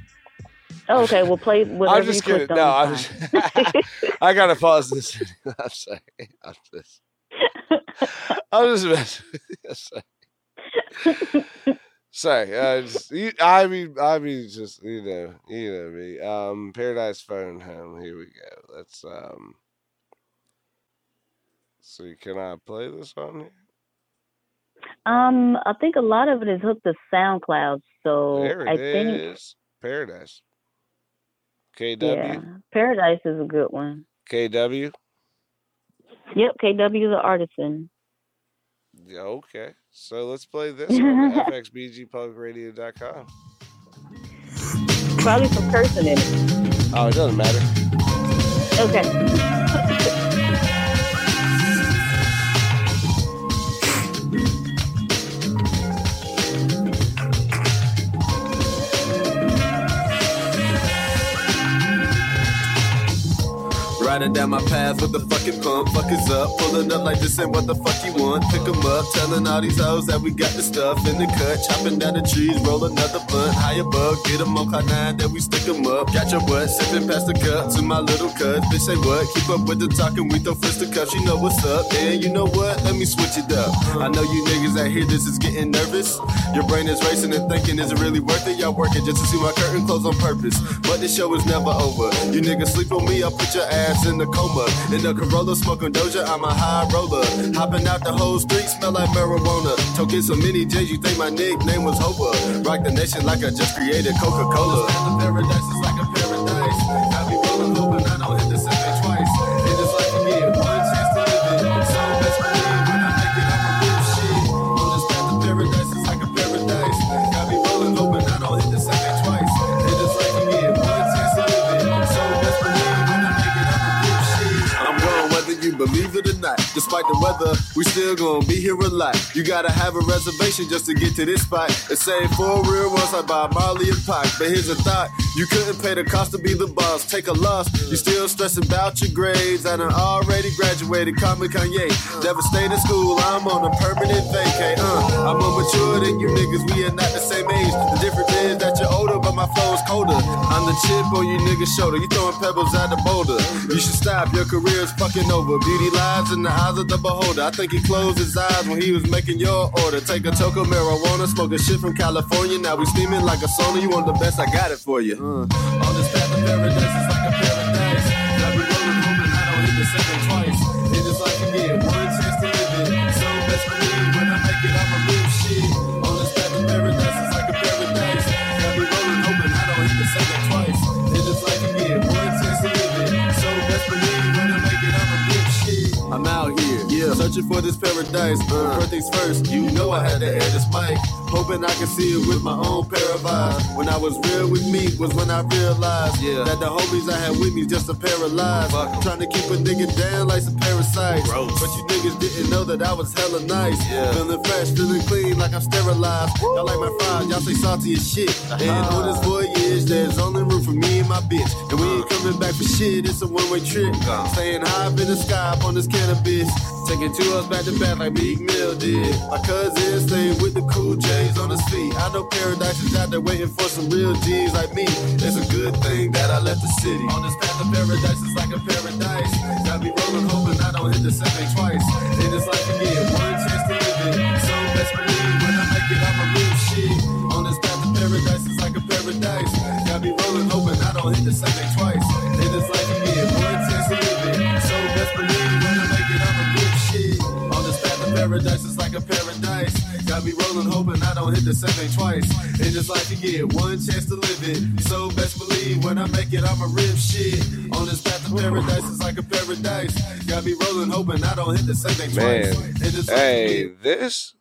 Oh, okay, we'll play whatever I'm just you kidding. clicked No, on. I'm is just, fine. I gotta pause this. I'm sorry. I'm just. I'm just messing. Sorry. Sorry, uh, just, you, I mean, I mean, just you know, you know me. Um, Paradise Phone Home. Here we go. Let's um. See, can I play this on here? um, I think a lot of it is hooked to SoundCloud, so there I it think is. Paradise. KW. yeah, Paradise is a good one. KW. Yep, KW the artisan. Yeah, okay. So let's play this on fxbgpublicradio.com. Probably some cursing in it. Oh, it doesn't matter. Okay. Riding down my path with the fucking pump, fuckers up, pulling up like this ain't what the fuck you want. Pick 'em up, telling all these hoes that we got the stuff in the cut, chopping down the trees, roll another blunt, high above, get 'em on cloud nine, then we stick 'em up. Got your butt, sipping past the cup to my little cut. Bitch say what? Keep up with the talking, we throw fisticuffs, you know what's up. And you know what? Let me switch it up. I know you niggas out here, this is getting nervous. Your brain is racing and thinking, is it really worth it? Y'all working just to see my curtain close on purpose. But this show is never over. You niggas sleep on me, I'll put your ass in the coma. In the Corolla, smoking Doja, I'm a high roller. Hopping out the whole street, smell like marijuana. Toking so many J's, you think my nickname was Hova. Rock the nation like I just created Coca Cola. Despite the weather, we still gonna be here a lot. You gotta have a reservation just to get to this spot. It say four real ones I buy Marley and Pac. But here's a thought: you couldn't pay the cost to be the boss. Take a loss. You still stressing about your grades. I done already graduated. Me Kanye. Devastated school. I'm on a permanent vacay. Uh, I'm more mature than you niggas. We are not the same age. The difference is that you're older, but my flow is colder. I'm the chip on you niggas' shoulder. You throwing pebbles at the boulder. You should stop. Your career is fucking over. Beauty lies in the eyes of the beholder. I think he closed his eyes when he was making your order. Take a choke of marijuana, smoke a shit from California. Now we steaming like a sauna. You want the best? I got it for you. Uh. On this path of paradise, it's like a paradise. Now we rolling home and I don't hit the second twice. It just like you get one chance to live it. So best believe when I make it, I'ma lose shit. On this path of paradise, it's like a paradise. Now we rolling home and I don't hit the second twice. It just like you get one chance to live it. So best believe when I make it, I'ma lose shit. I'm out here, yeah, searching for this paradise. Uh, first things first, you know I had to air this mic. Hoping I can see it with my own pair of eyes. When I was real with me was when I realized Yeah. that the homies I had with me just a pair of lies. Fuck. Trying to keep a nigga down like some parasites. Gross. But you niggas didn't know that I was hella nice. Yeah. Feeling fresh, feeling clean like I'm sterilized. Y'all like my fries, y'all say salty as shit. Uh-huh. And on this voyage, there's only room for me and my bitch. And we ain't uh. coming back for shit, it's a one way trip. Gone. Staying high up in the sky up on this cannabis. Taking two us back to back like Big Mill did. My cousin stayed with the cool J's on his feet. I know paradise is out there waiting for some real G's like me. It's a good thing that I left the city. On this path of paradise, it's like a paradise. Got me rolling, hoping I don't hit the thing twice. It is like you get one chance to live it. So best believe when I make it, I'ma lose shit. On this path of paradise, it's like a paradise. Got me rolling, hoping I don't hit the thing twice. It is like you get one chance to live it. So best believe when I make it, I'ma lose shit. On this path of paradise, it's like a paradise. Got me rolling, hoping don't hit the same thing twice. It is like you get one chance to live it. So best believe when I make it, I'ma rip shit. On this path of paradise, it's like a paradise. Got me rolling, hoping I don't hit the same thing Man, twice. It is like you Hey, get this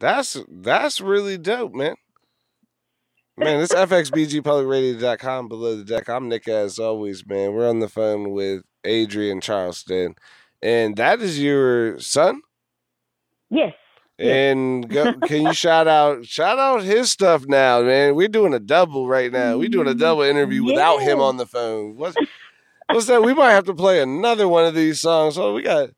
that's that's really dope, man. Man, this FXBGPublicRadio.com below the deck. I'm Nick as always, man. We're on the phone with Adrienne Charleston. And that is your son? Yes. And go, can you shout out shout out his stuff now, man? We're doing a double right now. We're doing a double interview without him on the phone. What's what's that? We might have to play another one of these songs. So we got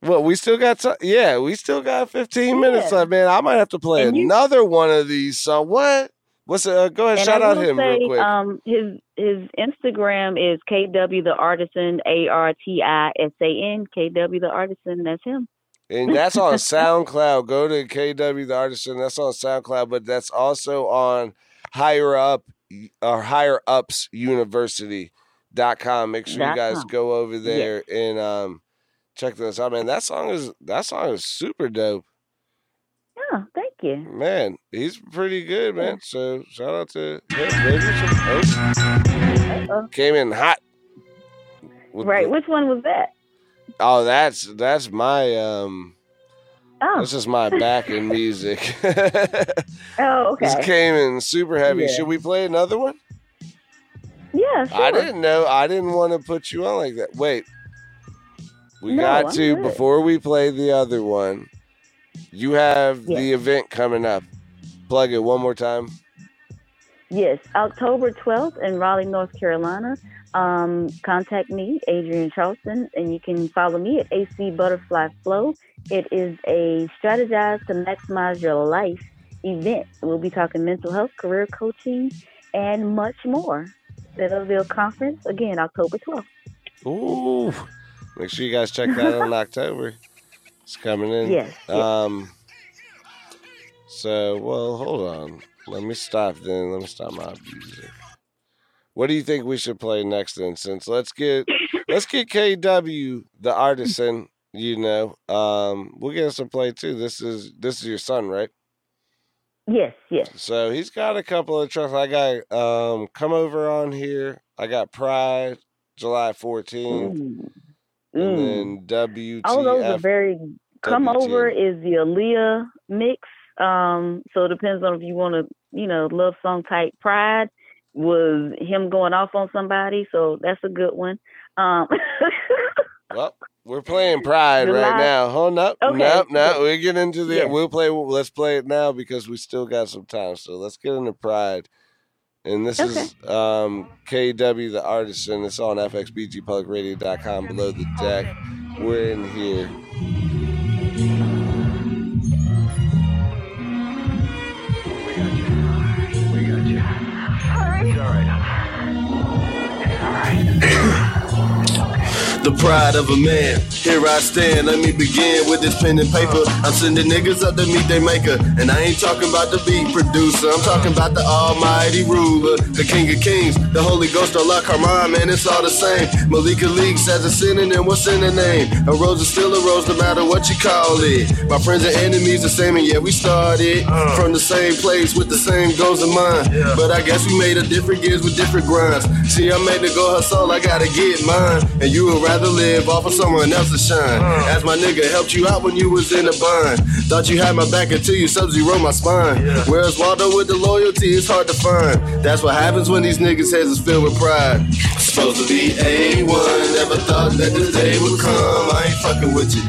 what we still got yeah, we still got 15 minutes left, man. I might have to play you- another one of these songs. What? What's it? Uh, go ahead, shout out him say, real quick. Um, his his Instagram is KW the Artisan, A R T I S A N, KW the Artisan. That's him. And that's on SoundCloud. Go to KW the Artisan. That's on SoundCloud, but that's also on higher up or higher ups university.com. Make sure you guys go over there and um check this out. Man, that song is that song is super dope. Oh, thank you. Man, he's pretty good, man. So shout out to him. Came in hot. with Right. the- Which one was that? Oh, that's that's my um Oh, this is my backing music. oh, This came in super heavy. Yeah. Should we play another one? Yeah, sure. I didn't know. I didn't want to put you on like that. Wait. We No, got I'm to good. before we play the other one. You have the event coming up. Plug it one more time. Yes, October 12th in Raleigh, North Carolina. Um, contact me, Adrienne Charleston, and you can follow me at AC Butterfly Flow. It is a strategize to maximize your life event. We'll be talking mental health, career coaching, and much more. That'll be a conference again, October 12th. Ooh. Make sure you guys check that out in October. It's coming in. Yes, yes. Um so well hold on. Let me stop then. Let me stop my music. What do you think we should play next then? Since let's get let's get KW the artisan, you know. Um we'll get us to play too. This is this is your son, right? Yes, yes. So he's got a couple of tracks. I got um come over on here. I got Pride, July 14th, Mm. and Mm. then WTF. All those are very. Come WTF. over is the Aaliyah mix. Um, so it depends on if you want to, you know, love song type. Pride was him going off on somebody, so that's a good one. Um, Well, we're playing Pride July- right now. Hold up. Okay, Nope, no. good. We get into the Yeah. we'll play let's play it now because we still got some time. So let's get into Pride. And this is um, KW the artist, and It's on FXBGPublicRadio.com below the deck. We're in here. The pride of a man. Here I stand, let me begin with this pen and paper. I'm sending niggas up to meet their maker. And I ain't talking about the beat producer, I'm talking about the almighty ruler, the king of kings, the Holy Ghost, Allah Karman, man, it's all the same. Malika Leaks as a synonym, what's in the name? A rose is still a rose, no matter what you call it. My friends and enemies the same, and yeah, we started uh. from the same place with the same goals in mind. But I guess we made a different gears with different grinds. See, I made to go hustle, I gotta get mine. And you would rather live off of someone else's shine. As my nigga helped you out when you was in a bind. Thought you had my back until you sub-zero my spine. Whereas Waldo with the loyalty, is hard to find. That's what happens when these niggas' heads is filled with pride. Supposed to be A1, never thought that the day would come. I ain't fucking with you.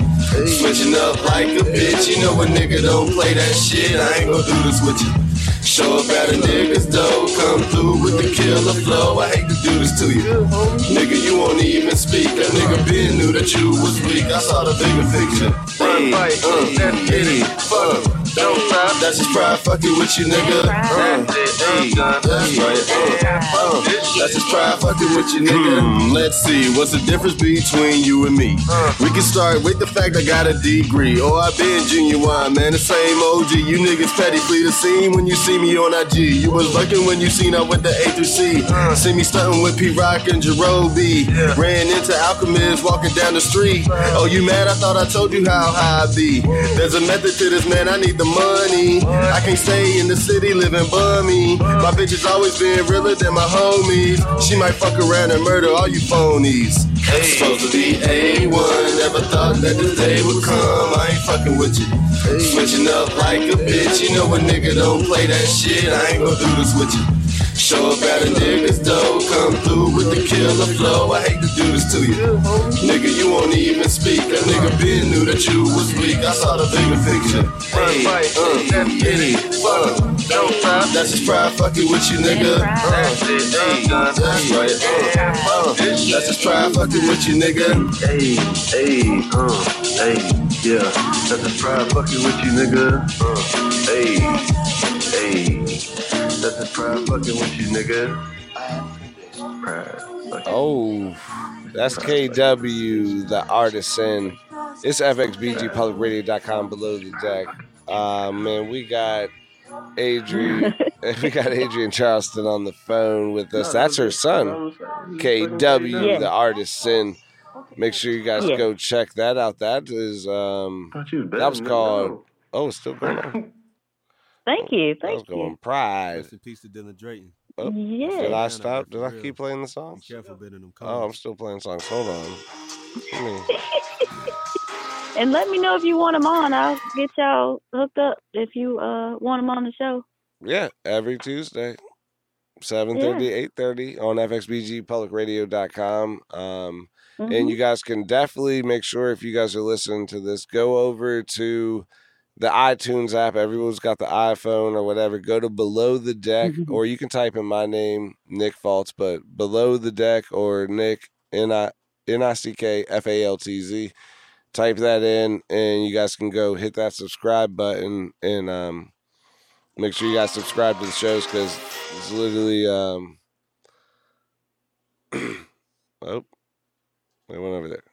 Switching up like a bitch, you know a nigga don't play that shit. I ain't gonna do this with you. Show up at a nigga's door, come through with the killer flow. I hate to do this to you. Nigga, you won't even speak. That nigga been knew that you was weak. I saw the bigger picture. Hey, uh, hey, fuck. That's just pride fucking with you, nigga. Uh, hey, that's right. Uh, uh, that's pride fucking with you, nigga. Let's see, what's the difference between you and me? We can start with the fact I got a degree. Oh, I been genuine, man. The same OG. You niggas petty, flee the scene when you see me on IG. You was lurking when you seen I went to A through C. See me stunting with P Rock and Jerome B. Ran into Alchemist walking down the street. Oh, you mad? I thought I told you how high I be. There's a method to this, man. I need the money. I can't stay in the city living bummy. My bitch has always been realer than my homies. She might fuck around and murder all you phonies. Supposed to be A1. Never thought that this day would come. I ain't fucking with you. Switching up like a bitch. You know a nigga don't play that shit. I ain't gonna do this with you. Show up at a nigga's door, come through with the killer flow. I hate to do this to you. Nigga, you won't even speak. That nigga been knew that you was weak. I saw the bigger picture. Hey, uh, hey, fuck. Don't stop. That's just pride fucking with you, nigga. Uh, hey, that's right. Uh, uh, that's just pride fucking with you, nigga. Hey, hey, uh, hey, yeah. That's a pride fucking with you, nigga. Uh, hey, hey. That's a pride fucking with you, nigga. Pride. Oh, that's KW, the artisan. It's FXBGPublicRadio.com below the deck. Uh, man, we got Adrienne. we got Adrienne Charleston on the phone with us. That's her son, KW, Yeah. the artisan. Make sure you guys Yeah. go check that out. That is um Thought you was better that was called oh it's still going on. Thank you. That was Thank going you. pride. Rest in peace to Dylan Drayton. Oh, Did I stop? Did I keep playing the Be songs? careful bidding them Oh, I'm still playing songs. Hold on. And let me know if you want them on. I'll get y'all hooked up if you uh want them on the show. Yeah, every Tuesday, 7.30, 8.30 on fxbgpublicradio.com. Um, Mhm. And you guys can definitely make sure if you guys are listening to this, go over to the iTunes app. Everyone's got the iPhone or whatever. Go to Below the Deck, Mhm. or you can type in my name, Nick Faltz, but Below the Deck or Nick, N I N I C K F A L T Z. Type that in, and you guys can go hit that subscribe button and um, make sure you guys subscribe to the shows because it's literally. Um, oh, they went over there.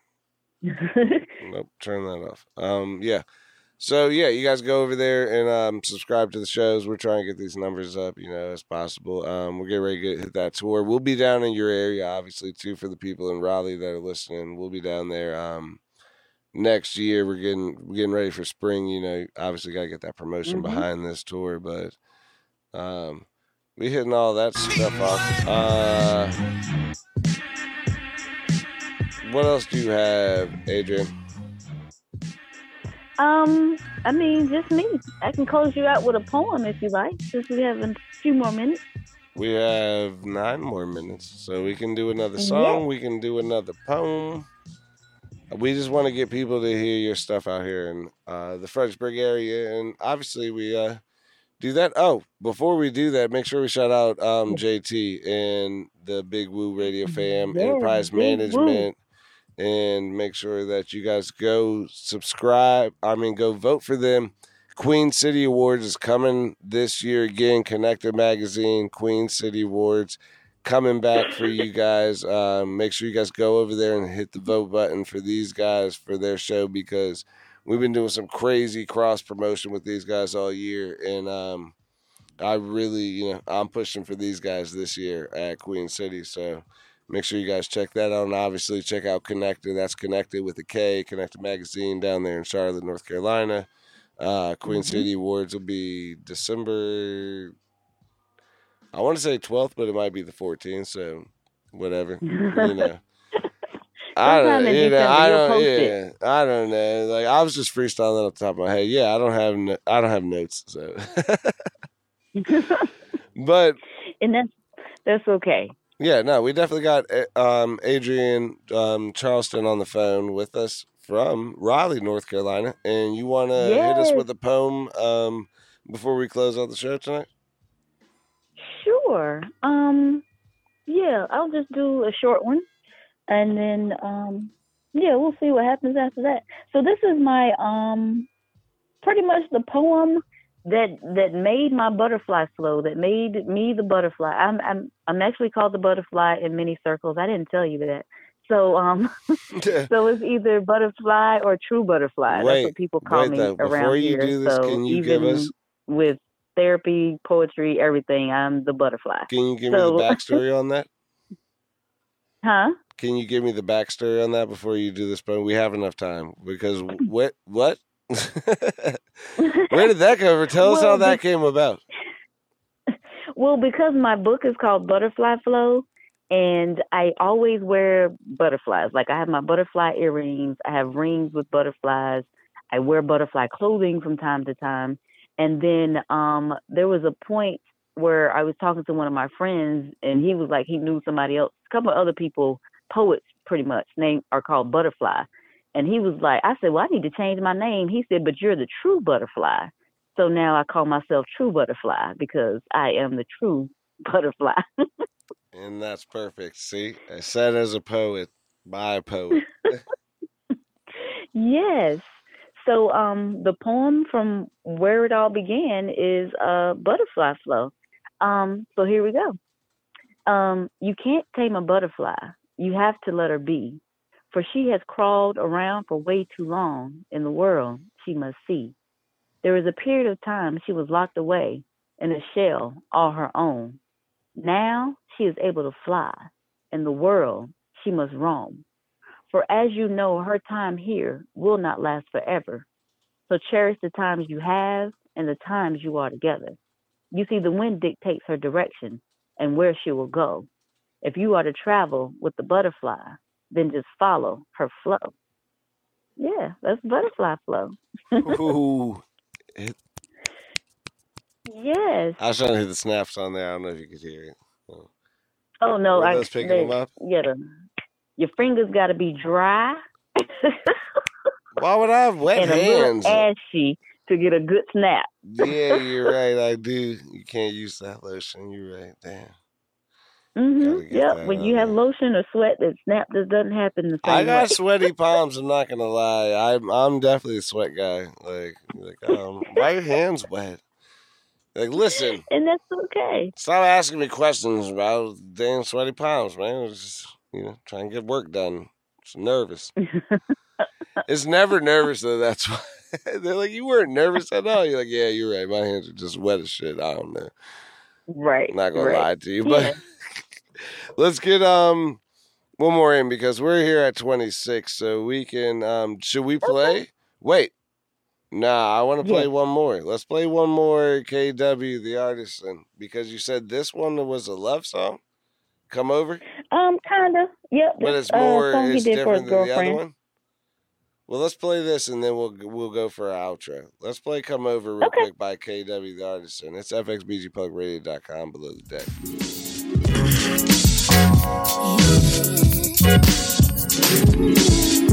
Nope, turn that off. Um, yeah. So yeah, you guys go over there and um, subscribe to the shows. We're trying to get these numbers up, you know, as possible. Um, we're getting ready to get, hit that tour. We'll be down in your area, obviously, too, for the people in Raleigh that are listening. We'll be down there um, next year. We're getting we're getting ready for spring. You know, obviously got to get that promotion Mhm. behind this tour, but um, we hitting all that stuff off. Uh, what else do you have, Adrienne? Um, I mean, just me. I can close you out with a poem if you like, since we have a few more minutes. We have nine more minutes, so we can do another Yeah. song. We can do another poem. We just want to get people to hear your stuff out here in uh, the Fredericksburg area, and obviously we uh, do that. Oh, before we do that, make sure we shout out um, JT and the Big Woo Radio Fam, Yeah, Enterprise Big Woo. And make sure that you guys go subscribe. I mean, go vote for them. Queen City Awards is coming this year again. Connector Magazine, Queen City Awards coming back for you guys. Um, make sure you guys go over there and hit the vote button for these guys for their show because we've been doing some crazy cross promotion with these guys all year, and um, I really, you know, I'm pushing for these guys this year at Queen City. So make sure you guys check that out, and obviously check out Connected. That's Connected with a K, Connected Magazine down there in Charlotte, North Carolina. Uh, Queen City Awards will be December. I want to say 12th, but it might be the 14th. So whatever, you know. I don't, in you know, I don't, yeah, it. I don't know. Like I was just freestyling off the top of my head. Yeah, I don't have, no, I don't have notes. So, but and that's that's okay. Yeah, no, we definitely got uh, um, Adrienne um, Charleston on the phone with us from Raleigh, North Carolina, and you want to hit us with a poem um, before we close out the show tonight? Sure. Um, yeah, I'll just do a short one, and then um, yeah, we'll see what happens after that. So this is my um, pretty much the poem that that made my butterfly flow, that made me the butterfly. I'm I'm I'm actually called the butterfly in many circles. I didn't tell you that. So um, so it's either butterfly or true butterfly. Wait, That's what people call wait, me though, around before you here. do this, so can you even give us- with therapy, poetry, everything, I'm the butterfly. Can you give me So- the backstory on that? Huh? Can you give me the backstory on that before you do this But We have enough time because what what? Where did that come from? Tell us how that came about. Well, because my book is called Butterfly Flow, and I always wear butterflies. Like I have my butterfly earrings, I have rings with butterflies, I wear butterfly clothing from time to time. And then um, there was a point where I was talking to one of my friends, and he was like, he knew somebody else, a couple of other people, poets pretty much, name are called Butterfly. And he was like, I said, well, I need to change my name. He said, but you're the true butterfly. So now I call myself True Butterfly because I am the true butterfly. And that's perfect. See, I said as a poet, by a poet. yes. So um the poem from where it all began is uh butterfly flow. Um so here we go. Um you can't tame a butterfly. You have to let her be. For she has crawled around for way too long in the world she must see. There was a period of time she was locked away in a shell all her own. Now she is able to fly. In the world she must roam. For as you know, her time here will not last forever. So cherish the times you have and the times you are together. You see, the wind dictates her direction and where she will go. If you are to travel with the butterfly, then just follow her flow. Yeah, that's butterfly flow. Ooh, it, Yes. I was trying to hit the snaps on there. I don't know if you could hear it. Oh no, Were I those picking they- them up? Yeah, your fingers got to be dry Why would I have wet and a hands? little ashy to get a good snap. Yeah, you're right. I do. You can't use that lotion. You're right. Damn. Hmm Gotta Yep. When you have lotion or sweat that snap, this doesn't happen the same I got way. sweaty palms. I'm not gonna lie. I'm I'm definitely a sweat guy. Like like um, why your hands wet? Like listen, and that's okay. stop asking me questions about damn sweaty palms, man. It's just you know trying to get work done. Just nervous. It's never nervous though. That's why they're like you weren't nervous at all. You're like yeah, you're right. My hands are just wet as shit. I don't know. right. I'm not gonna right. lie to you, but Yeah. Let's get um one more in because we're here at 26, so we can um should we play? Wait. Nah, I want to play Yeah. one more. Let's play one more KW the artisan because you said this one was a love song. Come over, Um, kinda. Yep. but it's uh, more he it's different than the other girlfriend. one. Well, let's play this and then we'll we'll go for our outro. Let's play "Come Over" real Okay. quick by KW the Artisan. It's fxbgpublicradio.com below the deck. Yeah,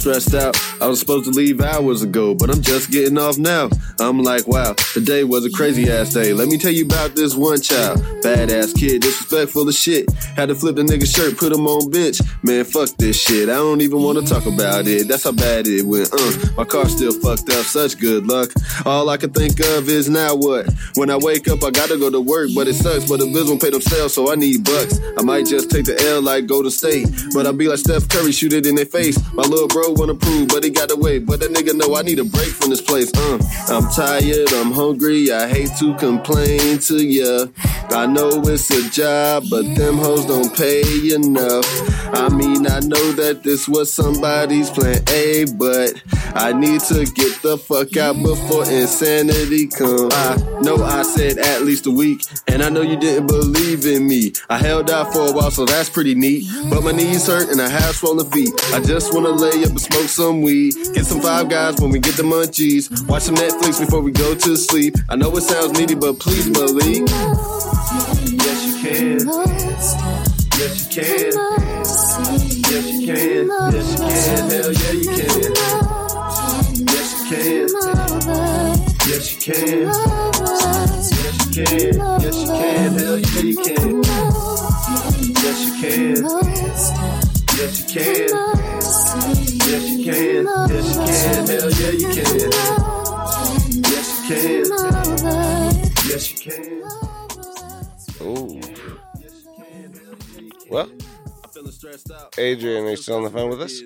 stressed out. I was supposed to leave hours ago, but I'm just getting off now. I'm like, wow, today was a crazy ass day. Let me tell you about this one child. Badass kid, disrespectful as shit. Had to flip the nigga shirt, put him on bench. Man, fuck this shit. I don't even want to talk about it. That's how bad it went. Uh, my car still fucked up. Such good luck. All I can think of is now what? When I wake up, I gotta go to work, but it sucks. But the bills won't pay themselves, so I need bucks. I might just take the L like Golden State, but I'll be like Steph Curry, shoot it in their face. My little bro wanna prove, but he gotta wait. But that nigga know I need a break from this place. Uh, I'm tired, I'm hungry. I hate to complain to ya. I know it's a job, but them hoes don't pay enough. I mean, I know that this was somebody's plan A, but I need to get the fuck out before insanity come. I know I said at least a week, and I know you didn't believe in me. I held out for a while, so that's pretty neat. But my knees hurt and I have swollen feet. I just wanna lay up smoke some weed. Get some five guys when we get the munchies. Watch some Netflix before we go to sleep. I know it sounds needy, but please believe. Yes, you can. Yes, you can. Yes, you can. Yes, you can. Hell yeah, you can. Yes, you can. Yes, you can. Yes, you can. Adrienne, are you still on the phone with us?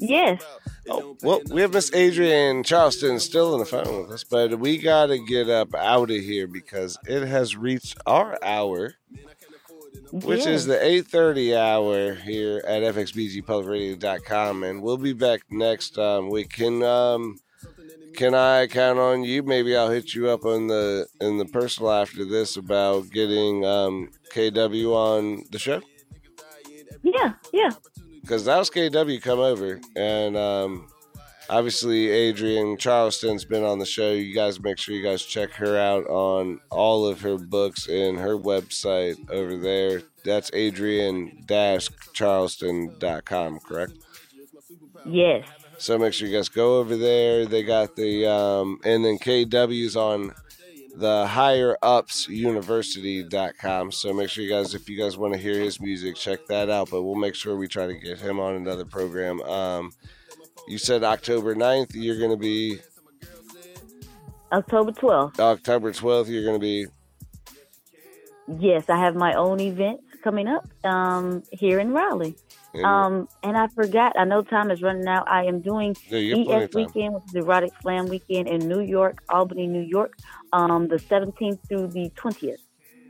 Yes. Oh, well, we have Miss Adrienne Charleston still on the phone with us, but we got to get up out of here because it has reached our hour, which is the 8.30 hour here at fxbgpublicradio.com, and we'll be back next um, week. Can, um, can I count on you? Maybe I'll hit you up on the in the personal after this about getting um, KW on the show. Yeah, yeah. because that was KW come over, and um, obviously Adrienne Charleston's been on the show. You guys make sure you guys check her out on all of her books and her website over there. That's Adrienne-Charleston.com, correct? Yes. So make sure you guys go over there. They got the um, and then KW's on the higher ups university.com. So make sure you guys if you guys want to hear his music, check that out. But we'll make sure we try to get him on another program. Um, you said October 9th, you're gonna be October 12th. October 12th, you're gonna be Yes, I have my own events coming up um, here in Raleigh. Um, and I forgot, I know time is running out. I am doing Yeah, you have plenty ES. Weekend, which is Erotic Slam Weekend in New York, Albany, New York, um, the 17th through the 20th.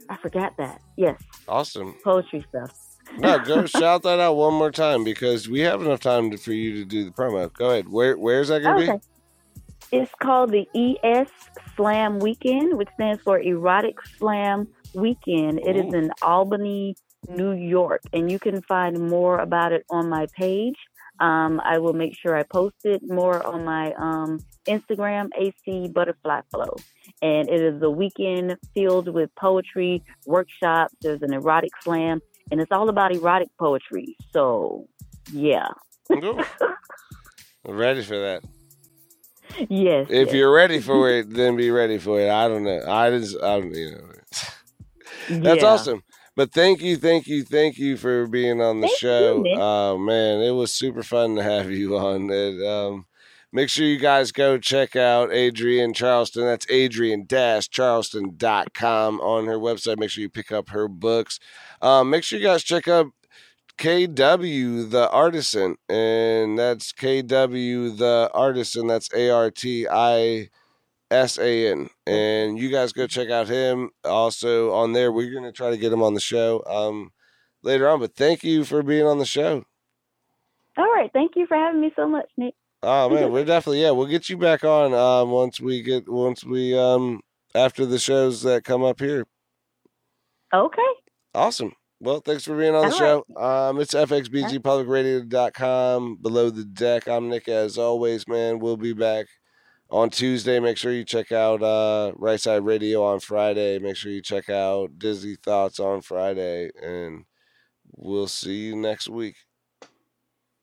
I forgot that. Yes, awesome. poetry stuff. No, go shout that out one more time because we have enough time to, for you to do the promo. Go ahead. Where where's that gonna Okay. It's called the ES Slam Weekend, which stands for Erotic Slam Weekend. It is Ooh. in Albany, New York, and you can find more about it on my page. Um, I will make sure I post it more on my um, Instagram, AC Butterfly Flow. And it is a weekend filled with poetry, workshops. There's an erotic slam, and it's all about erotic poetry. So, yeah. I'm ready for that. Yes. If yes. you're ready for it, then be ready for it. I don't know. I just, I don't, you know. That's Yeah. awesome. But thank you, thank you, thank you for being on the Thank show. Nick. Oh man, it was super fun to have you on. And, um, make sure you guys go check out Adrienne Charleston. That's Adrienne-Charleston.com on her website. Make sure you pick up her books. Um, make sure you guys check out KW the Artisan, and that's KW the Artisan. That's A R T I S A N. And you guys go check out him. Also on there, we're gonna try to get him on the show um later on. But thank you for being on the show. All right. Thank you for having me so much, Nick. Oh man, we're definitely yeah. We'll get you back on um once we get once we um after the shows that come up here. Okay. Awesome. Well, thanks for being on the All show. Um, it's fxbgpublicradio.com. Below the deck. I'm Nick, as always, man. We'll be back on Tuesday. Make sure you check out uh, Right Side Radio on Friday. Make sure you check out Disney Thoughts on Friday. And we'll see you next week.